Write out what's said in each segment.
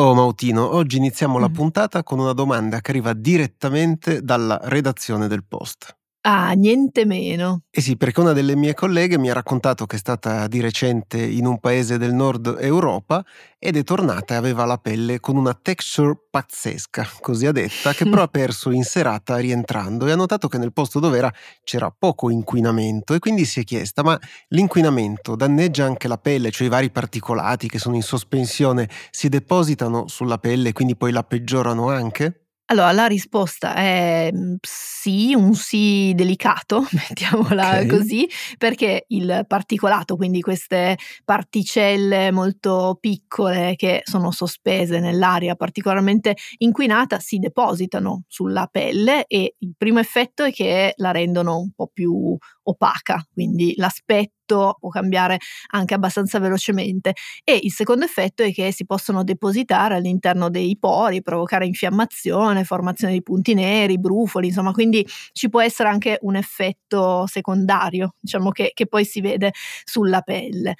Oh Mautino, oggi iniziamo la Mh. puntata con una domanda che arriva direttamente dalla redazione del Post. Ah, niente meno. Eh sì, perché una delle mie colleghe mi ha raccontato che è stata di recente in un paese del nord Europa ed è tornata e aveva la pelle con una texture pazzesca, così ha detta, che però ha perso in serata rientrando e ha notato che nel posto dove era c'era poco inquinamento e quindi si è chiesta ma l'inquinamento danneggia anche la pelle, cioè i vari particolati che sono in sospensione si depositano sulla pelle e quindi poi la peggiorano anche? Allora, la risposta è, mhmm, sì, un sì delicato, mettiamola Ok. così, perché il particolato, quindi queste particelle molto piccole che sono sospese nell'aria particolarmente inquinata, si depositano sulla pelle e il primo effetto è che la rendono un po' più opaca, quindi l'aspetto può cambiare anche abbastanza velocemente e il secondo effetto è che si possono depositare all'interno dei pori, provocare infiammazione, formazione di punti neri, brufoli, insomma, quindi ci può essere anche un effetto secondario, diciamo che, che poi si vede sulla pelle.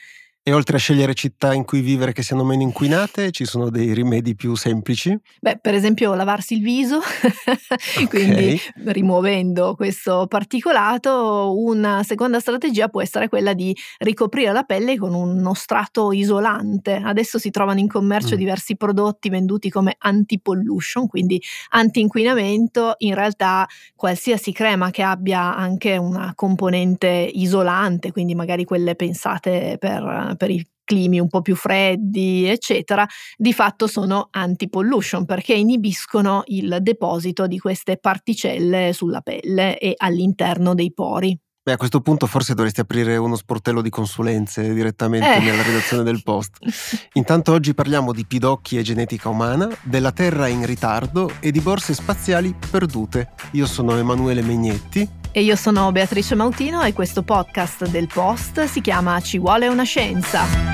E oltre a scegliere città in cui vivere che siano meno inquinate, ci sono dei rimedi più semplici? Beh, per esempio lavarsi il viso, quindi rimuovendo questo particolato, una seconda strategia può essere quella di ricoprire la pelle con uno strato isolante. Adesso si trovano in commercio Mm. diversi prodotti venduti come anti-pollution, quindi anti-inquinamento. In realtà qualsiasi crema che abbia anche una componente isolante, quindi magari quelle pensate per, per i climi un po' più freddi, eccetera, di fatto sono anti-pollution perché inibiscono il deposito di queste particelle sulla pelle e all'interno dei pori. Beh, a questo punto forse dovresti aprire uno sportello di consulenze direttamente Eh. nella redazione del Post. Intanto oggi parliamo di pidocchi e genetica umana, della Terra in ritardo e di borse spaziali perdute. Io sono Emanuele Megnetti. E io sono Beatrice Mautino e questo podcast del Post si chiama Ci vuole una scienza.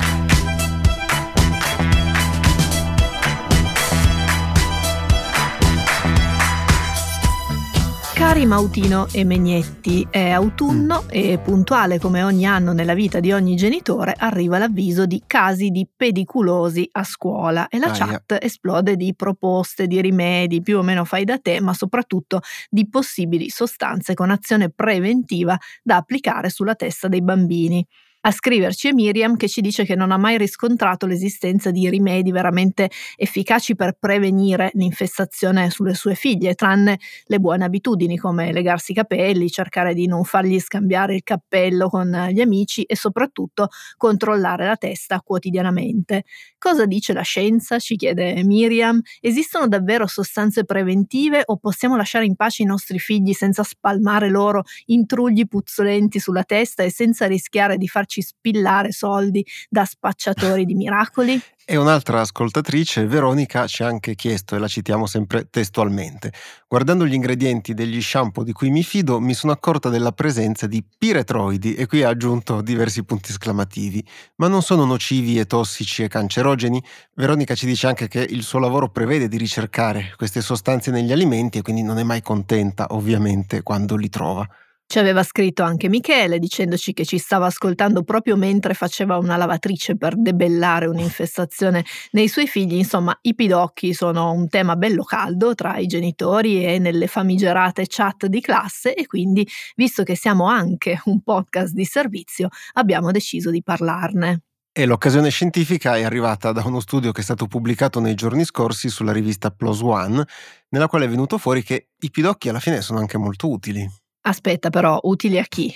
Cari Mautino e Megnetti, è autunno e puntuale come ogni anno nella vita di ogni genitore arriva l'avviso di casi di pediculosi a scuola e la Aia. chat esplode di proposte, di rimedi più o meno fai da te, ma soprattutto di possibili sostanze con azione preventiva da applicare sulla testa dei bambini. A scriverci è Miriam che ci dice che non ha mai riscontrato l'esistenza di rimedi veramente efficaci per prevenire l'infestazione sulle sue figlie, tranne le buone abitudini come legarsi i capelli, cercare di non fargli scambiare il cappello con gli amici e soprattutto controllare la testa quotidianamente. Cosa dice la scienza? ci chiede Miriam. Esistono davvero sostanze preventive o possiamo lasciare in pace i nostri figli senza spalmare loro intrugli puzzolenti sulla testa e senza rischiare di farci spillare soldi da spacciatori di miracoli? E un'altra ascoltatrice, Veronica, ci ha anche chiesto, e la citiamo sempre testualmente, guardando gli ingredienti degli shampoo di cui mi fido, mi sono accorta della presenza di piretroidi e qui ha aggiunto diversi punti esclamativi. Ma non sono nocivi e tossici e cancerogeni? Veronica ci dice anche che il suo lavoro prevede di ricercare queste sostanze negli alimenti e quindi non è mai contenta, ovviamente, quando li trova. Ci aveva scritto anche Michele dicendoci che ci stava ascoltando proprio mentre faceva una lavatrice per debellare un'infestazione nei suoi figli. Insomma, i pidocchi sono un tema bello caldo tra i genitori e nelle famigerate chat di classe e quindi, visto che siamo anche un podcast di servizio, abbiamo deciso di parlarne. E l'occasione scientifica è arrivata da uno studio che è stato pubblicato nei giorni scorsi sulla rivista PLOS ONE, nella quale è venuto fuori che i pidocchi alla fine sono anche molto utili. Aspetta però, utili a chi?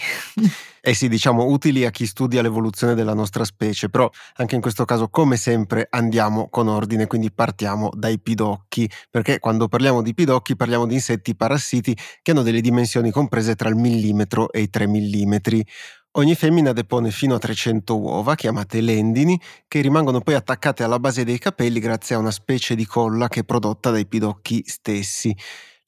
Eh sì, diciamo utili a chi studia l'evoluzione della nostra specie, però anche in questo caso, come sempre, andiamo con ordine, quindi partiamo dai pidocchi, perché quando parliamo di pidocchi parliamo di insetti parassiti che hanno delle dimensioni comprese tra il millimetro e i 3 millimetri. Ogni femmina depone fino a 300 uova, chiamate lendini, che rimangono poi attaccate alla base dei capelli grazie a una specie di colla che è prodotta dai pidocchi stessi.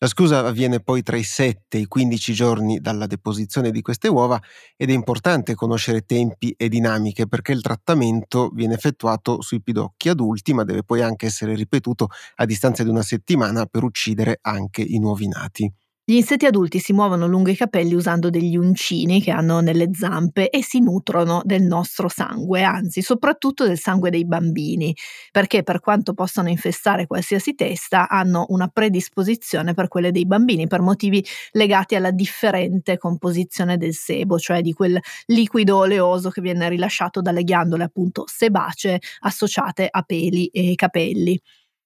La scusa avviene poi tra i 7 e i 15 giorni dalla deposizione di queste uova ed è importante conoscere tempi e dinamiche perché il trattamento viene effettuato sui pidocchi adulti ma deve poi anche essere ripetuto a distanza di una settimana per uccidere anche i nuovi nati. Gli insetti adulti si muovono lungo i capelli usando degli uncini che hanno nelle zampe e si nutrono del nostro sangue, anzi soprattutto del sangue dei bambini, perché per quanto possano infestare qualsiasi testa, hanno una predisposizione per quelle dei bambini per motivi legati alla differente composizione del sebo, cioè di quel liquido oleoso che viene rilasciato dalle ghiandole appunto sebacee associate a peli e capelli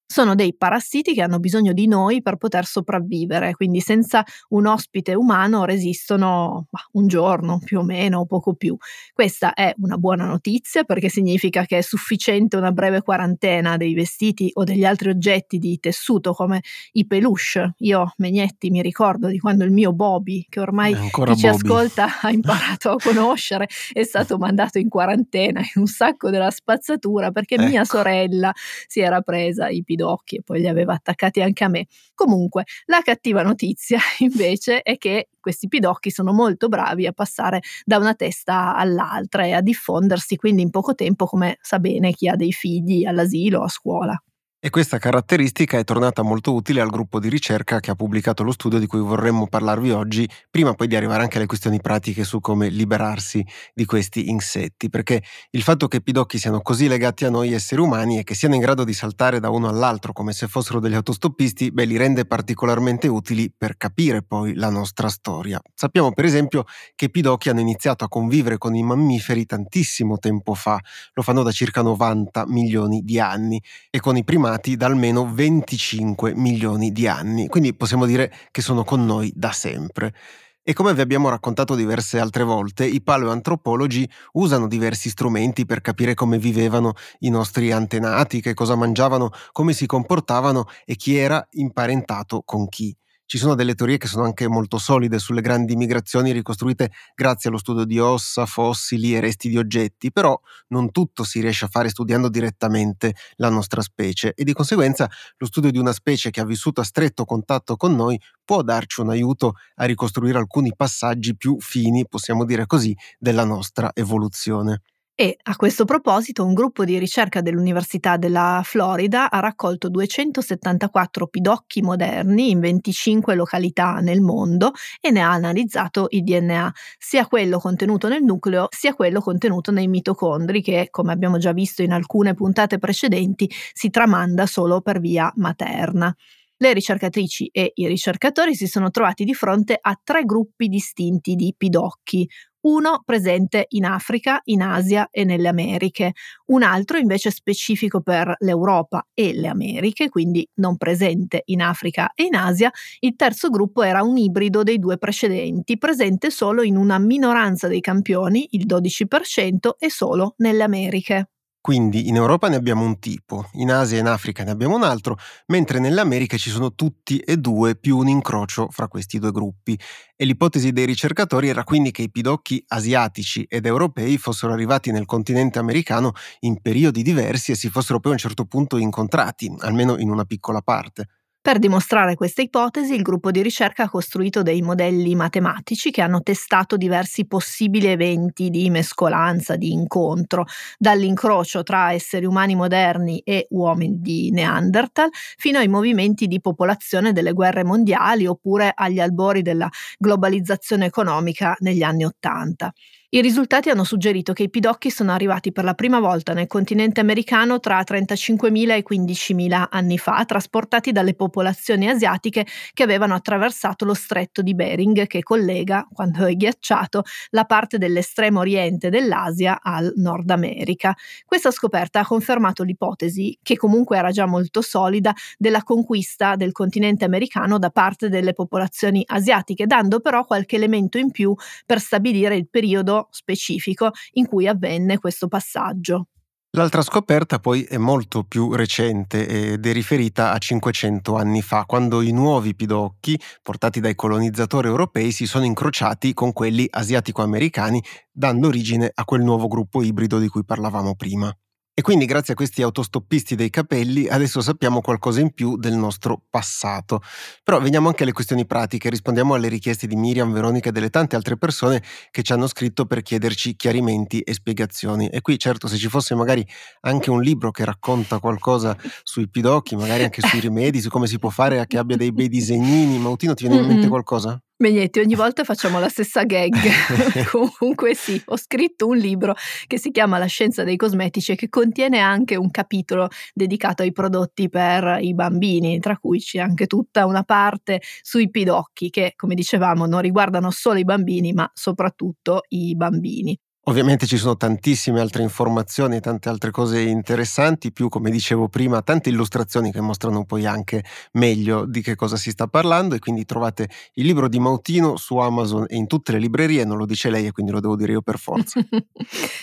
sono dei parassiti che hanno bisogno di noi per poter sopravvivere, quindi senza un ospite umano resistono bah, un giorno più o meno o poco più. Questa è una buona notizia perché significa che è sufficiente una breve quarantena dei vestiti o degli altri oggetti di tessuto come i peluche. Io, Megnetti, mi ricordo di quando il mio Bobby, che ormai chi ci ascolta ha imparato a conoscere, è stato mandato in quarantena in un sacco della spazzatura perché ecco. mia sorella si era presa i pidocchi e poi li aveva attaccati anche a me. Comunque, la cattiva notizia invece è che questi pidocchi sono molto bravi a passare da una testa all'altra e a diffondersi quindi in poco tempo, come sa bene chi ha dei figli all'asilo o a scuola. E questa caratteristica è tornata molto utile al gruppo di ricerca che ha pubblicato lo studio di cui vorremmo parlarvi oggi, prima poi di arrivare anche alle questioni pratiche su come liberarsi di questi insetti, perché il fatto che i pidocchi siano così legati a noi esseri umani e che siano in grado di saltare da uno all'altro come se fossero degli autostoppisti, beh, li rende particolarmente utili per capire poi la nostra storia. Sappiamo per esempio che i pidocchi hanno iniziato a convivere con i mammiferi tantissimo tempo fa, lo fanno da circa 90 milioni di anni, e con i primati formati da almeno 25 milioni di anni, quindi possiamo dire che sono con noi da sempre. E come vi abbiamo raccontato diverse altre volte, i paleoantropologi usano diversi strumenti per capire come vivevano i nostri antenati, che cosa mangiavano, come si comportavano e chi era imparentato con chi. Ci sono delle teorie che sono anche molto solide sulle grandi migrazioni ricostruite grazie allo studio di ossa, fossili e resti di oggetti, però non tutto si riesce a fare studiando direttamente la nostra specie e di conseguenza lo studio di una specie che ha vissuto a stretto contatto con noi può darci un aiuto a ricostruire alcuni passaggi più fini, possiamo dire così, della nostra evoluzione. E a questo proposito un gruppo di ricerca dell'Università della Florida ha raccolto 274 pidocchi moderni in 25 località nel mondo e ne ha analizzato il DNA, sia quello contenuto nel nucleo sia quello contenuto nei mitocondri che, come abbiamo già visto in alcune puntate precedenti, si tramanda solo per via materna. Le ricercatrici e i ricercatori si sono trovati di fronte a tre gruppi distinti di pidocchi, uno presente in Africa, in Asia e nelle Americhe, un altro invece specifico per l'Europa e le Americhe, quindi non presente in Africa e in Asia, il terzo gruppo era un ibrido dei due precedenti, presente solo in una minoranza dei campioni, il 12%, e solo nelle Americhe. Quindi in Europa ne abbiamo un tipo, in Asia e in Africa ne abbiamo un altro, mentre nelle Americhe ci sono tutti e due più un incrocio fra questi due gruppi. E l'ipotesi dei ricercatori era quindi che i pidocchi asiatici ed europei fossero arrivati nel continente americano in periodi diversi e si fossero poi a un certo punto incontrati, almeno in una piccola parte. Per dimostrare questa ipotesi, il gruppo di ricerca ha costruito dei modelli matematici che hanno testato diversi possibili eventi di mescolanza, di incontro, dall'incrocio tra esseri umani moderni e uomini di Neanderthal, fino ai movimenti di popolazione delle guerre mondiali oppure agli albori della globalizzazione economica negli anni Ottanta. I risultati hanno suggerito che i pidocchi sono arrivati per la prima volta nel continente americano tra 35.000 e 15.000 anni fa, trasportati dalle popolazioni asiatiche che avevano attraversato lo stretto di Bering che collega, quando è ghiacciato, la parte dell'estremo oriente dell'Asia al Nord America. Questa scoperta ha confermato l'ipotesi, che comunque era già molto solida, della conquista del continente americano da parte delle popolazioni asiatiche, dando però qualche elemento in più per stabilire il periodo specifico in cui avvenne questo passaggio. L'altra scoperta poi è molto più recente ed è riferita a 500 anni fa, quando i nuovi pidocchi, portati dai colonizzatori europei, si sono incrociati con quelli asiatico-americani, dando origine a quel nuovo gruppo ibrido di cui parlavamo prima. E quindi grazie a questi autostoppisti dei capelli adesso sappiamo qualcosa in più del nostro passato. Però veniamo anche alle questioni pratiche, rispondiamo alle richieste di Miriam, Veronica e delle tante altre persone che ci hanno scritto per chiederci chiarimenti e spiegazioni. E qui certo se ci fosse magari anche un libro che racconta qualcosa sui pidocchi, magari anche sui rimedi, su come si può fare che abbia dei bei disegnini, Mautino ti viene in mente qualcosa? Megnetti, ogni volta facciamo la stessa gag. Comunque sì, ho scritto un libro che si chiama La scienza dei cosmetici e che contiene anche un capitolo dedicato ai prodotti per i bambini, tra cui c'è anche tutta una parte sui pidocchi che, come dicevamo, non riguardano solo i bambini, ma soprattutto i bambini. Ovviamente ci sono tantissime altre informazioni, tante altre cose interessanti, più come dicevo prima, tante illustrazioni che mostrano poi anche meglio di che cosa si sta parlando. E quindi trovate il libro di Mautino su Amazon e in tutte le librerie, non lo dice lei e quindi lo devo dire io per forza.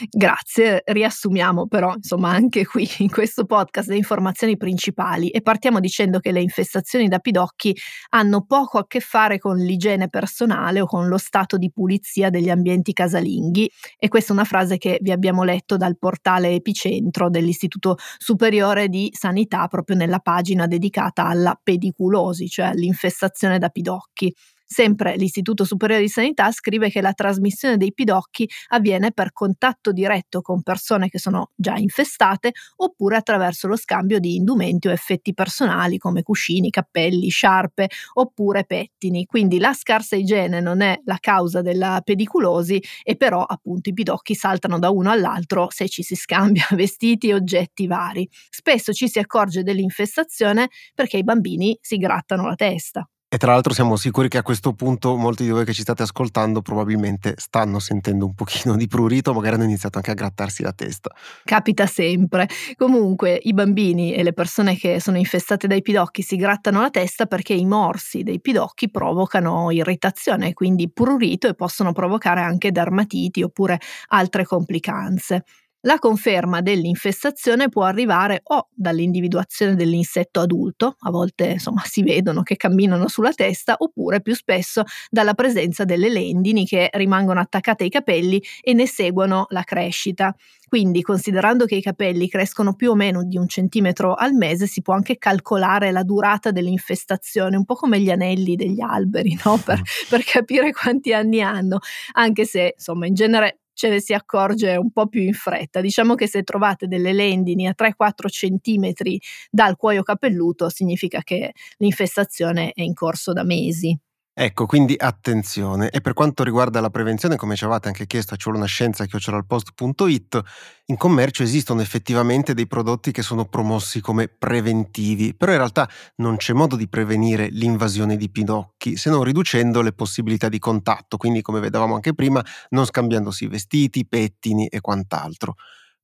Grazie, riassumiamo però insomma anche qui in questo podcast le informazioni principali. E partiamo dicendo che le infestazioni da pidocchi hanno poco a che fare con l'igiene personale o con lo stato di pulizia degli ambienti casalinghi. E questa è una frase che vi abbiamo letto dal portale Epicentro dell'Istituto Superiore di Sanità proprio nella pagina dedicata alla pediculosi, cioè all'infestazione da pidocchi. Sempre l'Istituto Superiore di Sanità scrive che la trasmissione dei pidocchi avviene per contatto diretto con persone che sono già infestate oppure attraverso lo scambio di indumenti o effetti personali come cuscini, cappelli, sciarpe oppure pettini. Quindi la scarsa igiene non è la causa della pediculosi e però appunto i pidocchi saltano da uno all'altro se ci si scambia vestiti e oggetti vari. Spesso ci si accorge dell'infestazione perché i bambini si grattano la testa. E tra l'altro siamo sicuri che a questo punto molti di voi che ci state ascoltando probabilmente stanno sentendo un pochino di prurito, magari hanno iniziato anche a grattarsi la testa. Capita sempre. Comunque i bambini e le persone che sono infestate dai pidocchi si grattano la testa perché i morsi dei pidocchi provocano irritazione, quindi prurito e possono provocare anche dermatiti oppure altre complicanze. La conferma dell'infestazione può arrivare o dall'individuazione dell'insetto adulto, a volte insomma si vedono che camminano sulla testa, oppure più spesso dalla presenza delle lendini che rimangono attaccate ai capelli e ne seguono la crescita. Quindi, considerando che i capelli crescono più o meno di un centimetro al mese, si può anche calcolare la durata dell'infestazione, un po' come gli anelli degli alberi, no? per, mm. per capire quanti anni hanno, anche se insomma in genere ce ne si accorge un po' più in fretta. Diciamo che se trovate delle lendini a 3-4 centimetri dal cuoio capelluto significa che l'infestazione è in corso da mesi. Ecco, quindi attenzione. E per quanto riguarda la prevenzione, come ci avevate anche chiesto a ci vuole una scienza chiocciolalpost.it, in commercio esistono effettivamente dei prodotti che sono promossi come preventivi, però in realtà non c'è modo di prevenire l'invasione di pinocchi se non riducendo le possibilità di contatto, quindi come vedevamo anche prima, non scambiandosi vestiti, pettini e quant'altro.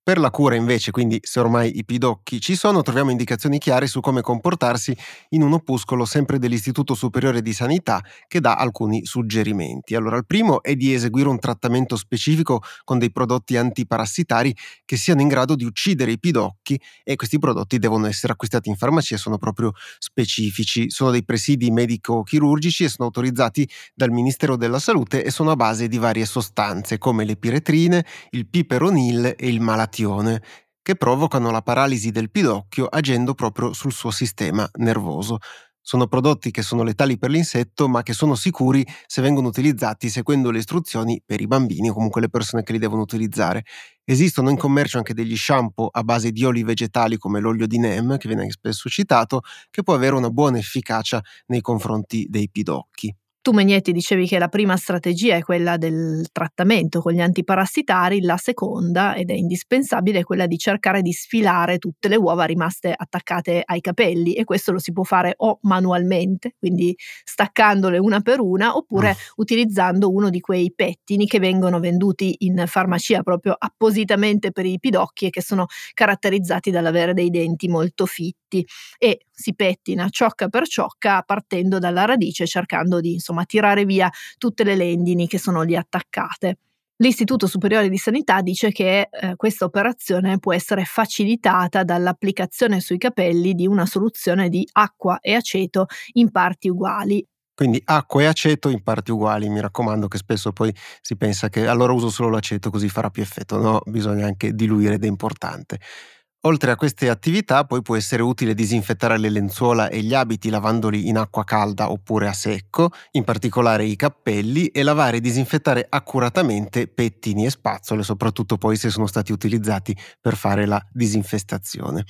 Per la cura invece, quindi se ormai i pidocchi ci sono, troviamo indicazioni chiare su come comportarsi in un opuscolo sempre dell'Istituto Superiore di Sanità che dà alcuni suggerimenti. Allora, il primo è di eseguire un trattamento specifico con dei prodotti antiparassitari che siano in grado di uccidere i pidocchi e questi prodotti devono essere acquistati in farmacia, sono proprio specifici. Sono dei presidi medico-chirurgici e sono autorizzati dal Ministero della Salute e sono a base di varie sostanze come le piretrine, il piperonil e il malatione azione che provocano la paralisi del pidocchio agendo proprio sul suo sistema nervoso. Sono prodotti che sono letali per l'insetto, ma che sono sicuri se vengono utilizzati seguendo le istruzioni per i bambini o comunque le persone che li devono utilizzare. Esistono in commercio anche degli shampoo a base di oli vegetali come l'olio di Neem, che viene spesso citato, che può avere una buona efficacia nei confronti dei pidocchi. Tu Megnetti dicevi che la prima strategia è quella del trattamento con gli antiparassitari, la seconda, ed è indispensabile, è quella di cercare di sfilare tutte le uova rimaste attaccate ai capelli e questo lo si può fare o manualmente, quindi staccandole una per una, oppure oh. utilizzando uno di quei pettini che vengono venduti in farmacia proprio appositamente per i pidocchi e che sono caratterizzati dall'avere dei denti molto fitti e si pettina ciocca per ciocca partendo dalla radice cercando di insomma tirare via tutte le lendini che sono lì attaccate. L'Istituto Superiore di Sanità dice che eh, questa operazione può essere facilitata dall'applicazione sui capelli di una soluzione di acqua e aceto in parti uguali. Quindi acqua e aceto in parti uguali, mi raccomando che spesso poi si pensa che allora uso solo l'aceto così farà più effetto, no, bisogna anche diluire ed è importante. Oltre a queste attività poi può essere utile disinfettare le lenzuola e gli abiti lavandoli in acqua calda oppure a secco, in particolare i cappelli, e lavare e disinfettare accuratamente pettini e spazzole, soprattutto poi se sono stati utilizzati per fare la disinfestazione.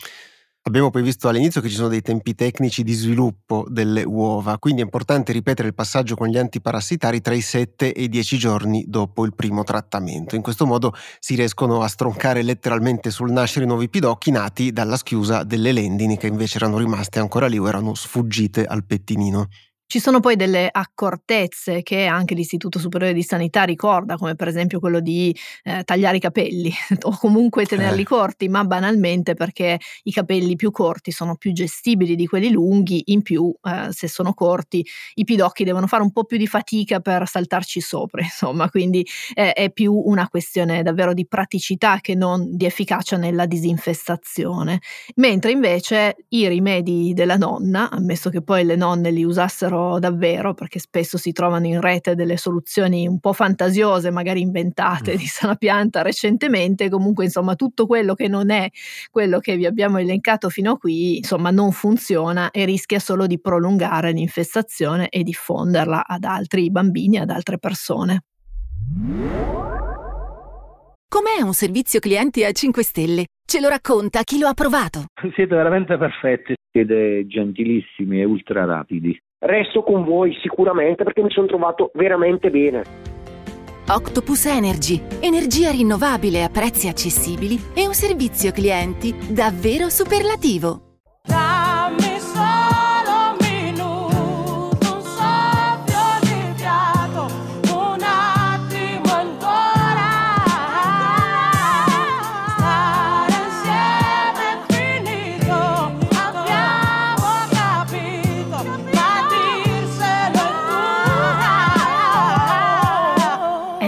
Abbiamo poi visto all'inizio che ci sono dei tempi tecnici di sviluppo delle uova, quindi è importante ripetere il passaggio con gli antiparassitari tra i 7 e i 10 giorni dopo il primo trattamento. In questo modo si riescono a stroncare letteralmente sul nascere i nuovi pidocchi nati dalla schiusa delle lendini che invece erano rimaste ancora lì o erano sfuggite al pettinino. Ci sono poi delle accortezze che anche l'Istituto Superiore di Sanità ricorda, come per esempio quello di eh, tagliare i capelli o comunque tenerli eh. corti, ma banalmente perché i capelli più corti sono più gestibili di quelli lunghi, in più eh, se sono corti i pidocchi devono fare un po' più di fatica per saltarci sopra, insomma, quindi eh, è più una questione davvero di praticità che non di efficacia nella disinfestazione. Mentre invece i rimedi della nonna, ammesso che poi le nonne li usassero davvero, davvero, perché spesso si trovano in rete delle soluzioni un po' fantasiose, magari inventate mm. di sana pianta recentemente, comunque insomma tutto quello che non è quello che vi abbiamo elencato fino a qui, insomma non funziona e rischia solo di prolungare l'infestazione e diffonderla ad altri bambini, ad altre persone. Com'è un servizio clienti a 5 stelle? Ce lo racconta chi lo ha provato. Siete veramente perfetti, siete gentilissimi e ultra rapidi. Resto con voi sicuramente perché mi sono trovato veramente bene. Octopus Energy, energia rinnovabile a prezzi accessibili e un servizio clienti davvero superlativo.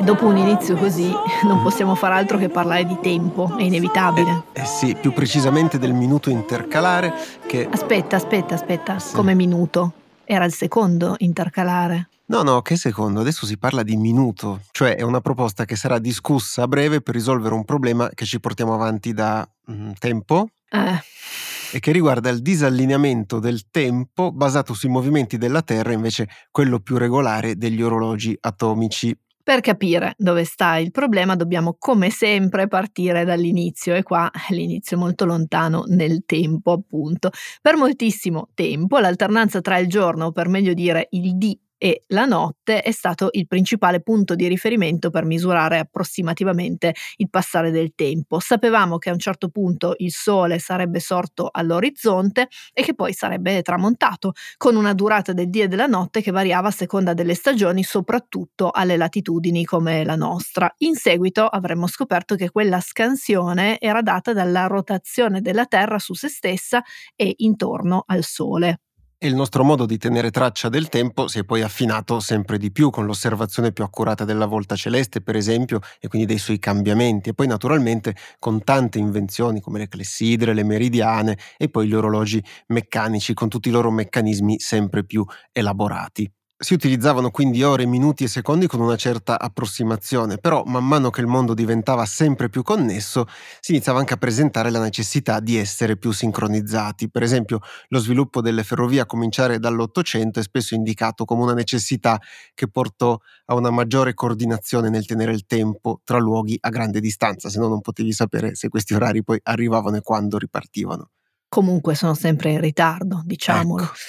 Dopo un inizio così non possiamo fare altro che parlare di tempo, è inevitabile. Eh, eh sì, più precisamente del minuto intercalare che... Aspetta, aspetta, aspetta, sì. come minuto? Era il secondo intercalare. No, no, che secondo? Adesso si parla di minuto, cioè è una proposta che sarà discussa a breve per risolvere un problema che ci portiamo avanti da mm, tempo. Eh e che riguarda il disallineamento del tempo basato sui movimenti della Terra invece quello più regolare degli orologi atomici. Per capire dove sta il problema dobbiamo come sempre partire dall'inizio e qua l'inizio è molto lontano nel tempo appunto. Per moltissimo tempo l'alternanza tra il giorno o per meglio dire il di e la notte è stato il principale punto di riferimento per misurare approssimativamente il passare del tempo. Sapevamo che a un certo punto il Sole sarebbe sorto all'orizzonte e che poi sarebbe tramontato, con una durata del dia e della notte che variava a seconda delle stagioni, soprattutto alle latitudini come la nostra. In seguito avremmo scoperto che quella scansione era data dalla rotazione della Terra su se stessa e intorno al Sole. E il nostro modo di tenere traccia del tempo si è poi affinato sempre di più con l'osservazione più accurata della volta celeste, per esempio, e quindi dei suoi cambiamenti, e poi naturalmente con tante invenzioni come le clessidre, le meridiane e poi gli orologi meccanici con tutti i loro meccanismi sempre più elaborati. Si utilizzavano quindi ore, minuti e secondi con una certa approssimazione, però man mano che il mondo diventava sempre più connesso, si iniziava anche a presentare la necessità di essere più sincronizzati. Per esempio, lo sviluppo delle ferrovie a cominciare dall'Ottocento è spesso indicato come una necessità che portò a una maggiore coordinazione nel tenere il tempo tra luoghi a grande distanza, se no non potevi sapere se questi orari poi arrivavano e quando ripartivano comunque sono sempre in ritardo, diciamolo. Ecco.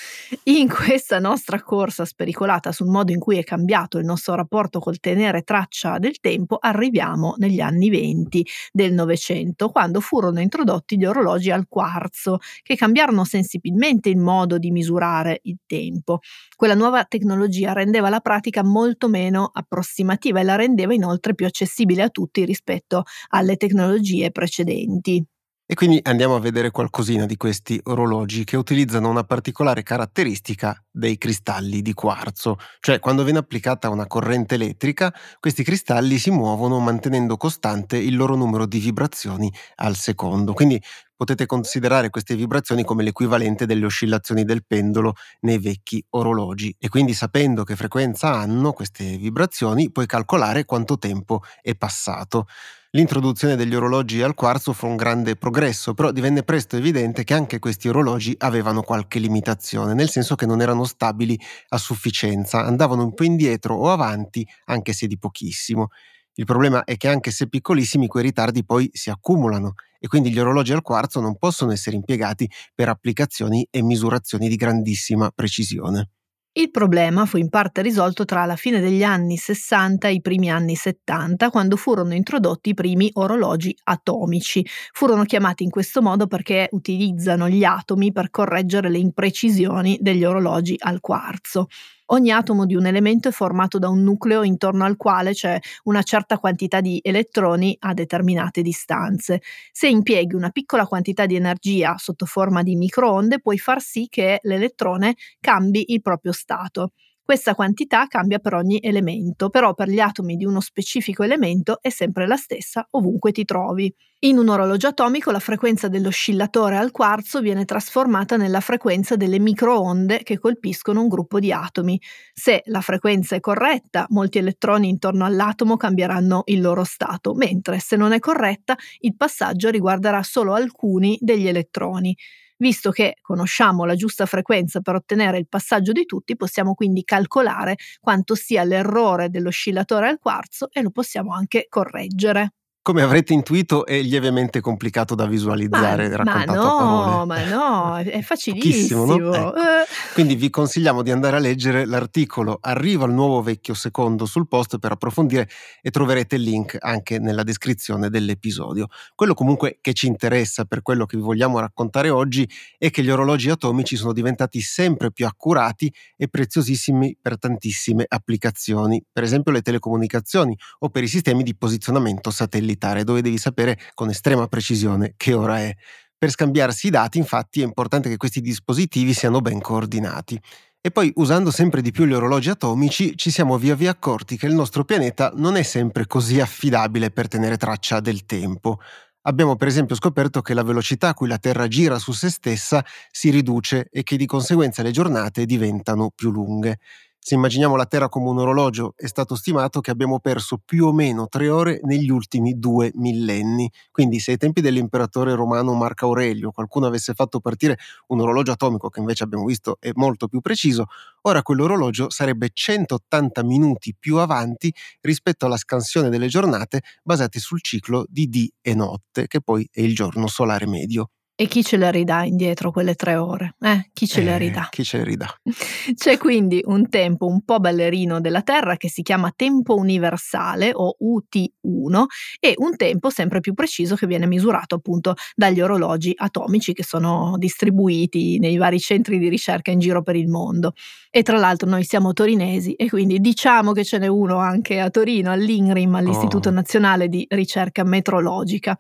In questa nostra corsa spericolata sul modo in cui è cambiato il nostro rapporto col tenere traccia del tempo, arriviamo negli anni venti del Novecento, quando furono introdotti gli orologi al quarzo, che cambiarono sensibilmente il modo di misurare il tempo. Quella nuova tecnologia rendeva la pratica molto meno approssimativa e la rendeva inoltre più accessibile a tutti rispetto alle tecnologie precedenti. E quindi andiamo a vedere qualcosina di questi orologi che utilizzano una particolare caratteristica dei cristalli di quarzo, cioè quando viene applicata una corrente elettrica, questi cristalli si muovono mantenendo costante il loro numero di vibrazioni al secondo. Quindi potete considerare queste vibrazioni come l'equivalente delle oscillazioni del pendolo nei vecchi orologi e quindi sapendo che frequenza hanno queste vibrazioni puoi calcolare quanto tempo è passato. L'introduzione degli orologi al quarzo fu un grande progresso, però divenne presto evidente che anche questi orologi avevano qualche limitazione, nel senso che non erano stabili a sufficienza, andavano un po' indietro o avanti, anche se di pochissimo. Il problema è che anche se piccolissimi quei ritardi poi si accumulano e quindi gli orologi al quarzo non possono essere impiegati per applicazioni e misurazioni di grandissima precisione. Il problema fu in parte risolto tra la fine degli anni 60 e i primi anni 70, quando furono introdotti i primi orologi atomici. Furono chiamati in questo modo perché utilizzano gli atomi per correggere le imprecisioni degli orologi al quarzo. Ogni atomo di un elemento è formato da un nucleo intorno al quale c'è una certa quantità di elettroni a determinate distanze. Se impieghi una piccola quantità di energia sotto forma di microonde, puoi far sì che l'elettrone cambi il proprio stato. Questa quantità cambia per ogni elemento, però per gli atomi di uno specifico elemento è sempre la stessa ovunque ti trovi. In un orologio atomico la frequenza dell'oscillatore al quarzo viene trasformata nella frequenza delle microonde che colpiscono un gruppo di atomi. Se la frequenza è corretta, molti elettroni intorno all'atomo cambieranno il loro stato, mentre se non è corretta, il passaggio riguarderà solo alcuni degli elettroni. Visto che conosciamo la giusta frequenza per ottenere il passaggio di tutti, possiamo quindi calcolare quanto sia l'errore dell'oscillatore al quarzo e lo possiamo anche correggere. Come avrete intuito è lievemente complicato da visualizzare, ma, raccontato ma no, a parole. Ma no, è facilissimo. No? Ecco. Eh. Quindi vi consigliamo di andare a leggere l'articolo Arriva il nuovo vecchio secondo sul post per approfondire e troverete il link anche nella descrizione dell'episodio. Quello comunque che ci interessa per quello che vi vogliamo raccontare oggi è che gli orologi atomici sono diventati sempre più accurati e preziosissimi per tantissime applicazioni, per esempio le telecomunicazioni o per i sistemi di posizionamento satellitare satellitare dove devi sapere con estrema precisione che ora è. Per scambiarsi i dati, infatti, è importante che questi dispositivi siano ben coordinati. E poi, usando sempre di più gli orologi atomici, ci siamo via via accorti che il nostro pianeta non è sempre così affidabile per tenere traccia del tempo. Abbiamo per esempio scoperto che la velocità a cui la Terra gira su se stessa si riduce e che di conseguenza le giornate diventano più lunghe. Se immaginiamo la Terra come un orologio, è stato stimato che abbiamo perso più o meno tre ore negli ultimi due millenni. Quindi se ai tempi dell'imperatore romano Marco Aurelio qualcuno avesse fatto partire un orologio atomico che invece abbiamo visto è molto più preciso, ora quell'orologio sarebbe 180 minuti più avanti rispetto alla scansione delle giornate basate sul ciclo di dì e notte, che poi è il giorno solare medio. E chi ce le ridà indietro quelle tre ore? Eh? Chi ce eh, le ridà? Chi ce le ridà? C'è quindi un tempo un po' ballerino della Terra che si chiama tempo universale o UT1 e un tempo sempre più preciso che viene misurato appunto dagli orologi atomici che sono distribuiti nei vari centri di ricerca in giro per il mondo. E tra l'altro noi siamo torinesi e quindi diciamo che ce n'è uno anche a Torino, all'INRIM, all'Istituto oh. Nazionale di Ricerca Metrologica.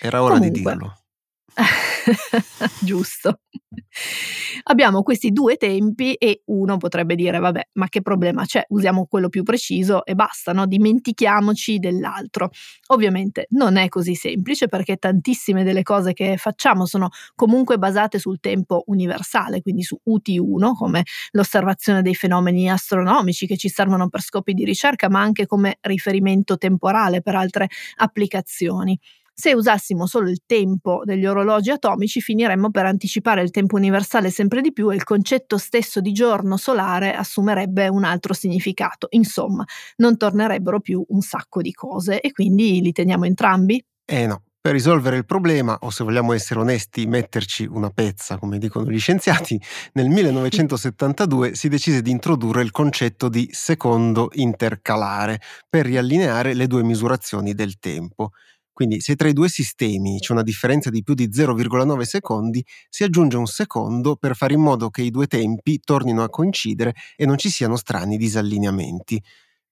Era ora Comunque, di dirlo. Giusto. Abbiamo questi due tempi e uno potrebbe dire, vabbè, ma che problema c'è? Usiamo quello più preciso e basta, no? Dimentichiamoci dell'altro. Ovviamente non è così semplice perché tantissime delle cose che facciamo sono comunque basate sul tempo universale, quindi su UT1, come l'osservazione dei fenomeni astronomici che ci servono per scopi di ricerca, ma anche come riferimento temporale per altre applicazioni. Se usassimo solo il tempo degli orologi atomici finiremmo per anticipare il tempo universale sempre di più e il concetto stesso di giorno solare assumerebbe un altro significato. Insomma, non tornerebbero più un sacco di cose e quindi li teniamo entrambi? Eh no, per risolvere il problema, o se vogliamo essere onesti, metterci una pezza, come dicono gli scienziati, nel 1972 si decise di introdurre il concetto di secondo intercalare per riallineare le due misurazioni del tempo. Quindi se tra i due sistemi c'è una differenza di più di 0,9 secondi, si aggiunge un secondo per fare in modo che i due tempi tornino a coincidere e non ci siano strani disallineamenti.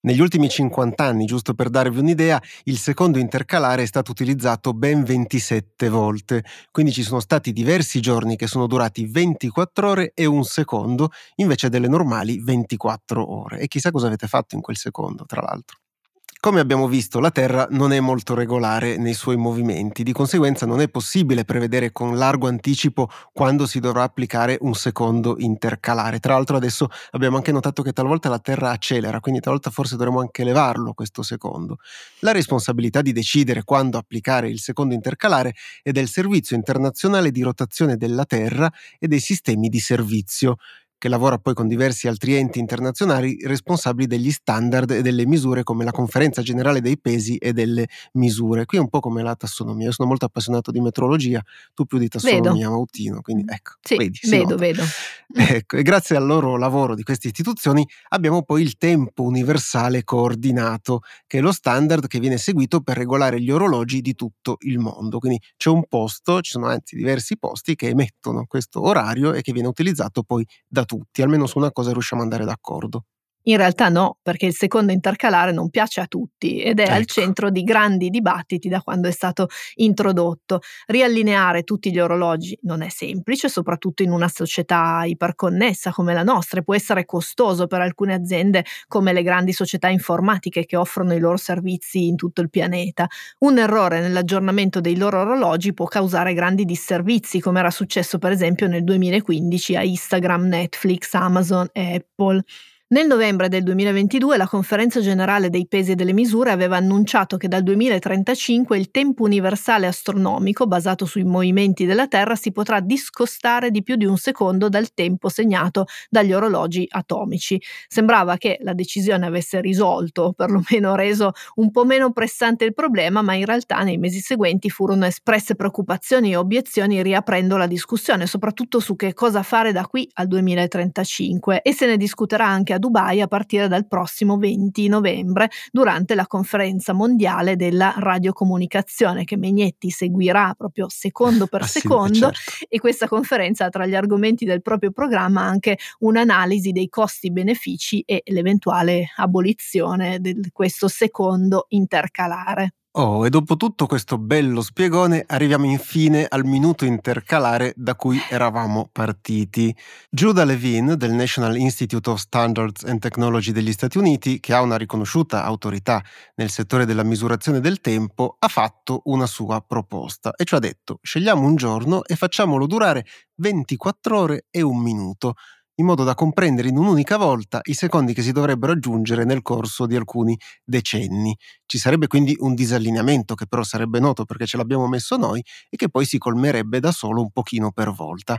Negli ultimi 50 anni, giusto per darvi un'idea, il secondo intercalare è stato utilizzato ben 27 volte, quindi ci sono stati diversi giorni che sono durati 24 ore e un secondo, invece delle normali 24 ore. E chissà cosa avete fatto in quel secondo, tra l'altro. Come abbiamo visto, la Terra non è molto regolare nei suoi movimenti, di conseguenza non è possibile prevedere con largo anticipo quando si dovrà applicare un secondo intercalare. Tra l'altro adesso abbiamo anche notato che talvolta la Terra accelera, quindi talvolta forse dovremmo anche levarlo questo secondo. La responsabilità di decidere quando applicare il secondo intercalare è del Servizio internazionale di rotazione della Terra e dei sistemi di servizio che lavora poi con diversi altri enti internazionali responsabili degli standard e delle misure come la Conferenza Generale dei Pesi e delle Misure. Qui è un po' come la tassonomia. Io sono molto appassionato di metrologia, tu più di tassonomia, vedo. Mautino, quindi ecco, sì, vedi, vedo, vedo. Ecco, e grazie al loro lavoro di queste istituzioni abbiamo poi il tempo universale coordinato, che è lo standard che viene seguito per regolare gli orologi di tutto il mondo. Quindi c'è un posto, ci sono anzi diversi posti che emettono questo orario e che viene utilizzato poi da tutti, almeno su una cosa riusciamo ad andare d'accordo. In realtà no, perché il secondo intercalare non piace a tutti ed è al Ecco. centro di grandi dibattiti da quando è stato introdotto. Riallineare tutti gli orologi non è semplice, soprattutto in una società iperconnessa come la nostra, e può essere costoso per alcune aziende come le grandi società informatiche che offrono i loro servizi in tutto il pianeta. Un errore nell'aggiornamento dei loro orologi può causare grandi disservizi, come era successo per esempio nel 2015 a Instagram, Netflix, Amazon e Apple. Nel novembre del 2022 la Conferenza generale dei pesi e delle misure aveva annunciato che dal 2035 il tempo universale astronomico basato sui movimenti della Terra si potrà discostare di più di un secondo dal tempo segnato dagli orologi atomici. Sembrava che la decisione avesse risolto, perlomeno reso un po' meno pressante il problema, ma in realtà nei mesi seguenti furono espresse preoccupazioni e obiezioni riaprendo la discussione, soprattutto su che cosa fare da qui al 2035 e se ne discuterà anche a Dubai a partire dal prossimo 20 novembre durante la conferenza mondiale della radiocomunicazione che Megnetti seguirà proprio secondo per Ah sì, secondo certo. e questa conferenza ha tra gli argomenti del proprio programma anche un'analisi dei costi-benefici e l'eventuale abolizione di questo secondo intercalare. Oh, e dopo tutto questo bello spiegone arriviamo infine al minuto intercalare da cui eravamo partiti. Judah Levine del National Institute of Standards and Technology degli Stati Uniti, che ha una riconosciuta autorità nel settore della misurazione del tempo, ha fatto una sua proposta e ci ha detto scegliamo un giorno e facciamolo durare 24 ore e un minuto in modo da comprendere in un'unica volta i secondi che si dovrebbero aggiungere nel corso di alcuni decenni. Ci sarebbe quindi un disallineamento che però sarebbe noto perché ce l'abbiamo messo noi e che poi si colmerebbe da solo un pochino per volta.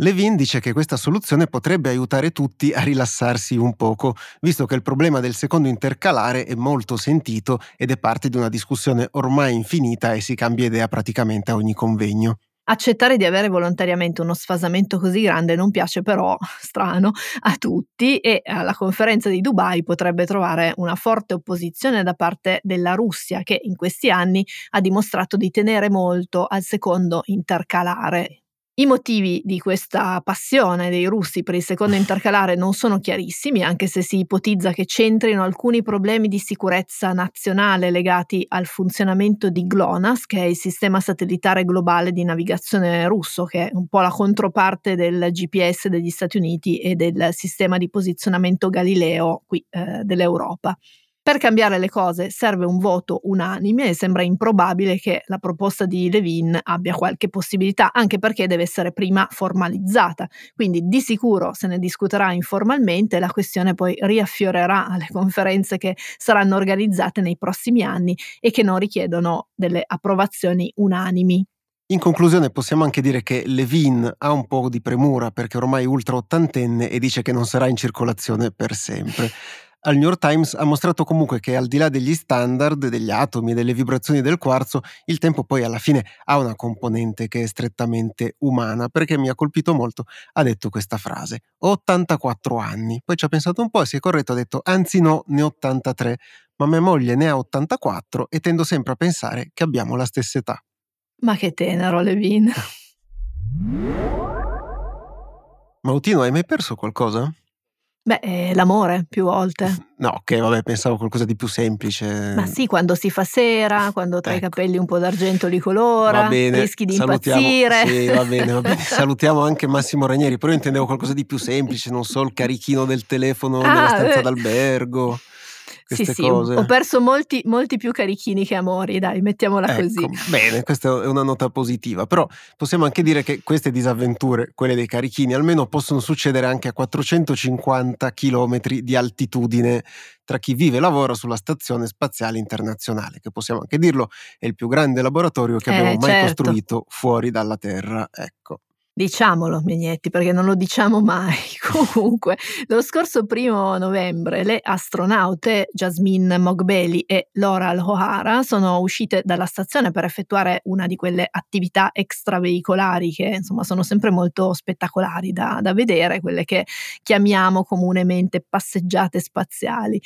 Levin dice che questa soluzione potrebbe aiutare tutti a rilassarsi un poco, visto che il problema del secondo intercalare è molto sentito ed è parte di una discussione ormai infinita e si cambia idea praticamente a ogni convegno. Accettare di avere volontariamente uno sfasamento così grande non piace però, strano, a tutti e alla conferenza di Dubai potrebbe trovare una forte opposizione da parte della Russia che in questi anni ha dimostrato di tenere molto al secondo intercalare. I motivi di questa passione dei russi per il secondo intercalare non sono chiarissimi, anche se si ipotizza che c'entrino alcuni problemi di sicurezza nazionale legati al funzionamento di GLONASS, che è il sistema satellitare globale di navigazione russo, che è un po' la controparte del GPS degli Stati Uniti e del sistema di posizionamento Galileo qui eh, dell'Europa. Per cambiare le cose serve un voto unanime e sembra improbabile che la proposta di Levin abbia qualche possibilità, anche perché deve essere prima formalizzata. Quindi di sicuro se ne discuterà informalmente, la questione poi riaffiorerà alle conferenze che saranno organizzate nei prossimi anni e che non richiedono delle approvazioni unanimi. In conclusione possiamo anche dire che Levin ha un po' di premura perché ormai è ultra ottantenne e dice che non sarà in circolazione per sempre. Al New York Times ha mostrato comunque che al di là degli standard, degli atomi e delle vibrazioni del quarzo, il tempo poi alla fine ha una componente che è strettamente umana, perché mi ha colpito molto, ha detto questa frase, ho 84 anni, poi ci ha pensato un po' e si è corretto, ha detto anzi no, ne ho 83, ma mia moglie ne ha 84 e tendo sempre a pensare che abbiamo la stessa età. Ma che tenero, Levin. Mautino, hai mai perso qualcosa? Beh, eh, l'amore più volte. No, ok, vabbè, pensavo a qualcosa di più semplice. Ma sì, quando si fa sera, quando tra i Ecco. capelli un po' d'argento li colora, Va bene, rischi di salutiamo, impazzire. Sì, va bene, va bene. Salutiamo anche Massimo Ranieri, però io intendevo qualcosa di più semplice, non so, il carichino del telefono Ah, nella stanza eh. d'albergo. Queste sì, cose. Sì, ho perso molti, molti, più carichini che amori, dai, mettiamola ecco, così. Bene, questa è una nota positiva, però possiamo anche dire che queste disavventure, quelle dei carichini, almeno possono succedere anche a 450 km di altitudine tra chi vive e lavora sulla Stazione Spaziale Internazionale, che possiamo anche dirlo è il più grande laboratorio che abbiamo eh, mai certo. costruito fuori dalla Terra. Ecco. Diciamolo, Megnetti, perché non lo diciamo mai. Comunque, lo scorso primo novembre le astronaute Jasmine Mogbeli e Laura O'Hara sono uscite dalla stazione per effettuare una di quelle attività extraveicolari che insomma sono sempre molto spettacolari da, da vedere, quelle che chiamiamo comunemente passeggiate spaziali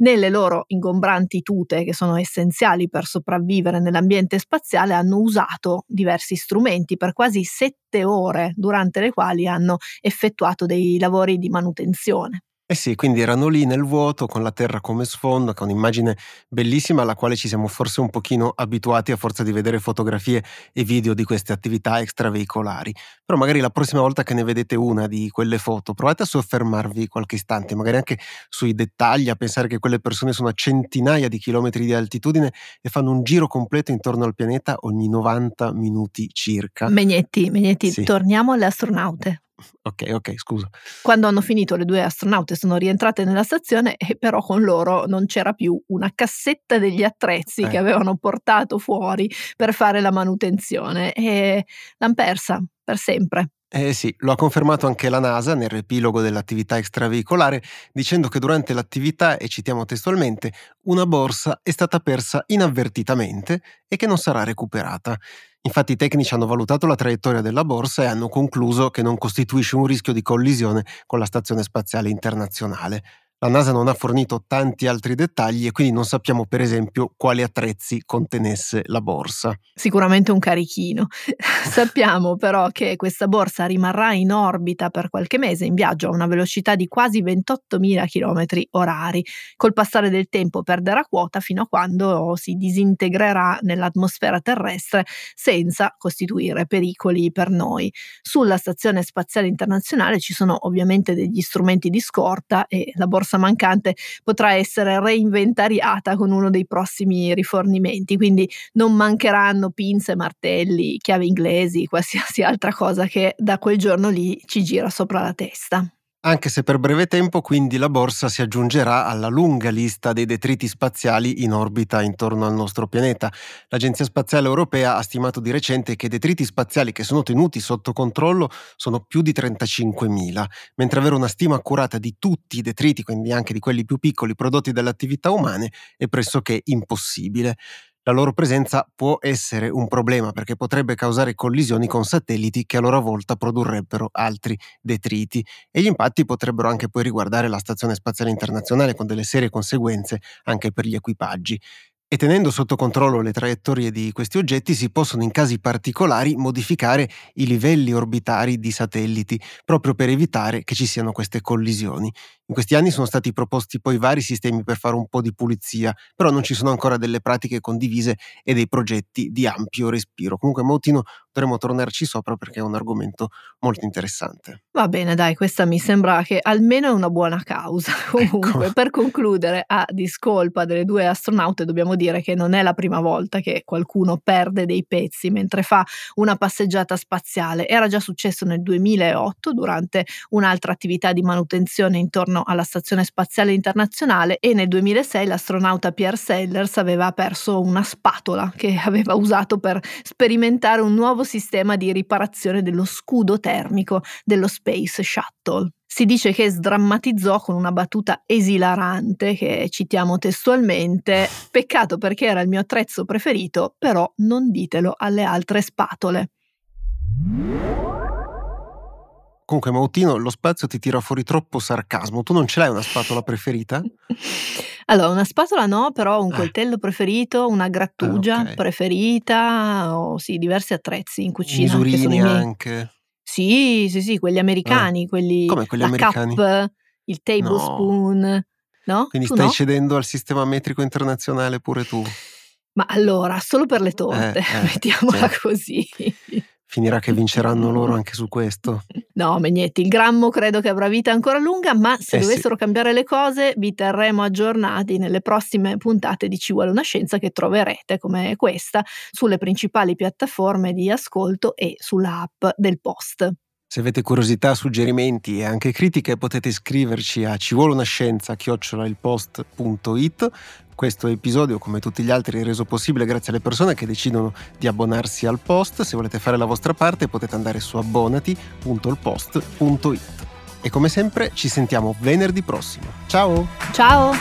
nelle loro ingombranti tute, che sono essenziali per sopravvivere nell'ambiente spaziale, hanno usato diversi strumenti per quasi sette ore, durante le quali hanno effettuato dei lavori di manutenzione. Eh sì, quindi erano lì nel vuoto con la terra come sfondo, con un'immagine bellissima alla quale ci siamo forse un pochino abituati a forza di vedere fotografie e video di queste attività extraveicolari. Però magari la prossima volta che ne vedete una di quelle foto, provate a soffermarvi qualche istante, magari anche sui dettagli, a pensare che quelle persone sono a centinaia di chilometri di altitudine e fanno un giro completo intorno al pianeta ogni 90 minuti circa. Megnetti, Megnetti, Sì. torniamo alle astronaute. Ok, ok, scusa. Quando hanno finito le due astronaute sono rientrate nella stazione e però con loro non c'era più una cassetta degli attrezzi Eh. che avevano portato fuori per fare la manutenzione e l'hanno persa per sempre. Eh sì, lo ha confermato anche la NASA nel riepilogo dell'attività extraveicolare, dicendo che durante l'attività, e citiamo testualmente, una borsa è stata persa inavvertitamente e che non sarà recuperata. Infatti i tecnici hanno valutato la traiettoria della borsa e hanno concluso che non costituisce un rischio di collisione con la Stazione Spaziale Internazionale. La NASA non ha fornito tanti altri dettagli e quindi non sappiamo per esempio quali attrezzi contenesse la borsa. Sicuramente un carichino. Sappiamo però che questa borsa rimarrà in orbita per qualche mese in viaggio a una velocità di quasi 28.000 km orari. Col passare del tempo perderà quota fino a quando si disintegrerà nell'atmosfera terrestre senza costituire pericoli per noi. Sulla Stazione Spaziale Internazionale ci sono ovviamente degli strumenti di scorta e la borsa mancante potrà essere reinventariata con uno dei prossimi rifornimenti, quindi non mancheranno pinze, martelli, chiavi inglesi, qualsiasi altra cosa che da quel giorno lì ci gira sopra la testa. Anche se per breve tempo quindi la borsa si aggiungerà alla lunga lista dei detriti spaziali in orbita intorno al nostro pianeta. L'Agenzia Spaziale Europea ha stimato di recente che i detriti spaziali che sono tenuti sotto controllo sono più di 35.000, mentre avere una stima accurata di tutti i detriti, quindi anche di quelli più piccoli prodotti dalle attività umane, è pressoché impossibile. La loro presenza può essere un problema perché potrebbe causare collisioni con satelliti che a loro volta produrrebbero altri detriti e gli impatti potrebbero anche poi riguardare la Stazione Spaziale Internazionale con delle serie conseguenze anche per gli equipaggi. E tenendo sotto controllo le traiettorie di questi oggetti si possono in casi particolari modificare i livelli orbitari di satelliti, proprio per evitare che ci siano queste collisioni. In questi anni sono stati proposti poi vari sistemi per fare un po' di pulizia, però non ci sono ancora delle pratiche condivise e dei progetti di ampio respiro. Comunque Mautino dovremmo tornarci sopra perché è un argomento molto interessante. Va bene, dai, questa mi sembra che almeno è una buona causa. Comunque, Ecco. per concludere, a discolpa delle due astronaute, dobbiamo dire che non è la prima volta che qualcuno perde dei pezzi mentre fa una passeggiata spaziale. Era già successo nel 2008 durante un'altra attività di manutenzione intorno alla Stazione Spaziale Internazionale e nel 2006 l'astronauta Pierre Sellers aveva perso una spatola che aveva usato per sperimentare un nuovo sistema di riparazione dello scudo termico dello Space Shuttle. Si dice che sdrammatizzò con una battuta esilarante, che citiamo testualmente, peccato perché era il mio attrezzo preferito, però non ditelo alle altre spatole. Comunque Mautino, lo spazio ti tira fuori troppo sarcasmo. Tu non ce l'hai una spatola preferita? Allora, una spatola no, però un Eh. coltello preferito, una grattugia Ah, ok. preferita, o sì, diversi attrezzi in cucina Misurini anche. Sì, sì, sì, quelli americani, quelli Come quelli la americani? cup, il tablespoon, no? Quindi Tu stai no? cedendo al sistema metrico internazionale pure tu. Ma allora, solo per le torte, Eh, eh, mettiamola sì. così. Finirà che vinceranno loro anche su questo. No, Megnetti, il grammo credo che avrà vita ancora lunga, ma se Eh sì. dovessero cambiare le cose vi terremo aggiornati nelle prossime puntate di Ci vuole una scienza che troverete come questa sulle principali piattaforme di ascolto e sulla app del Post. Se avete curiosità, suggerimenti e anche critiche potete scriverci a ci vuole una scienza chiocciolailpost.it. Questo episodio, come tutti gli altri, è reso possibile grazie alle persone che decidono di abbonarsi al post. Se volete fare la vostra parte potete andare su abbonati.ilpost.it. E come sempre ci sentiamo venerdì prossimo. Ciao! Ciao!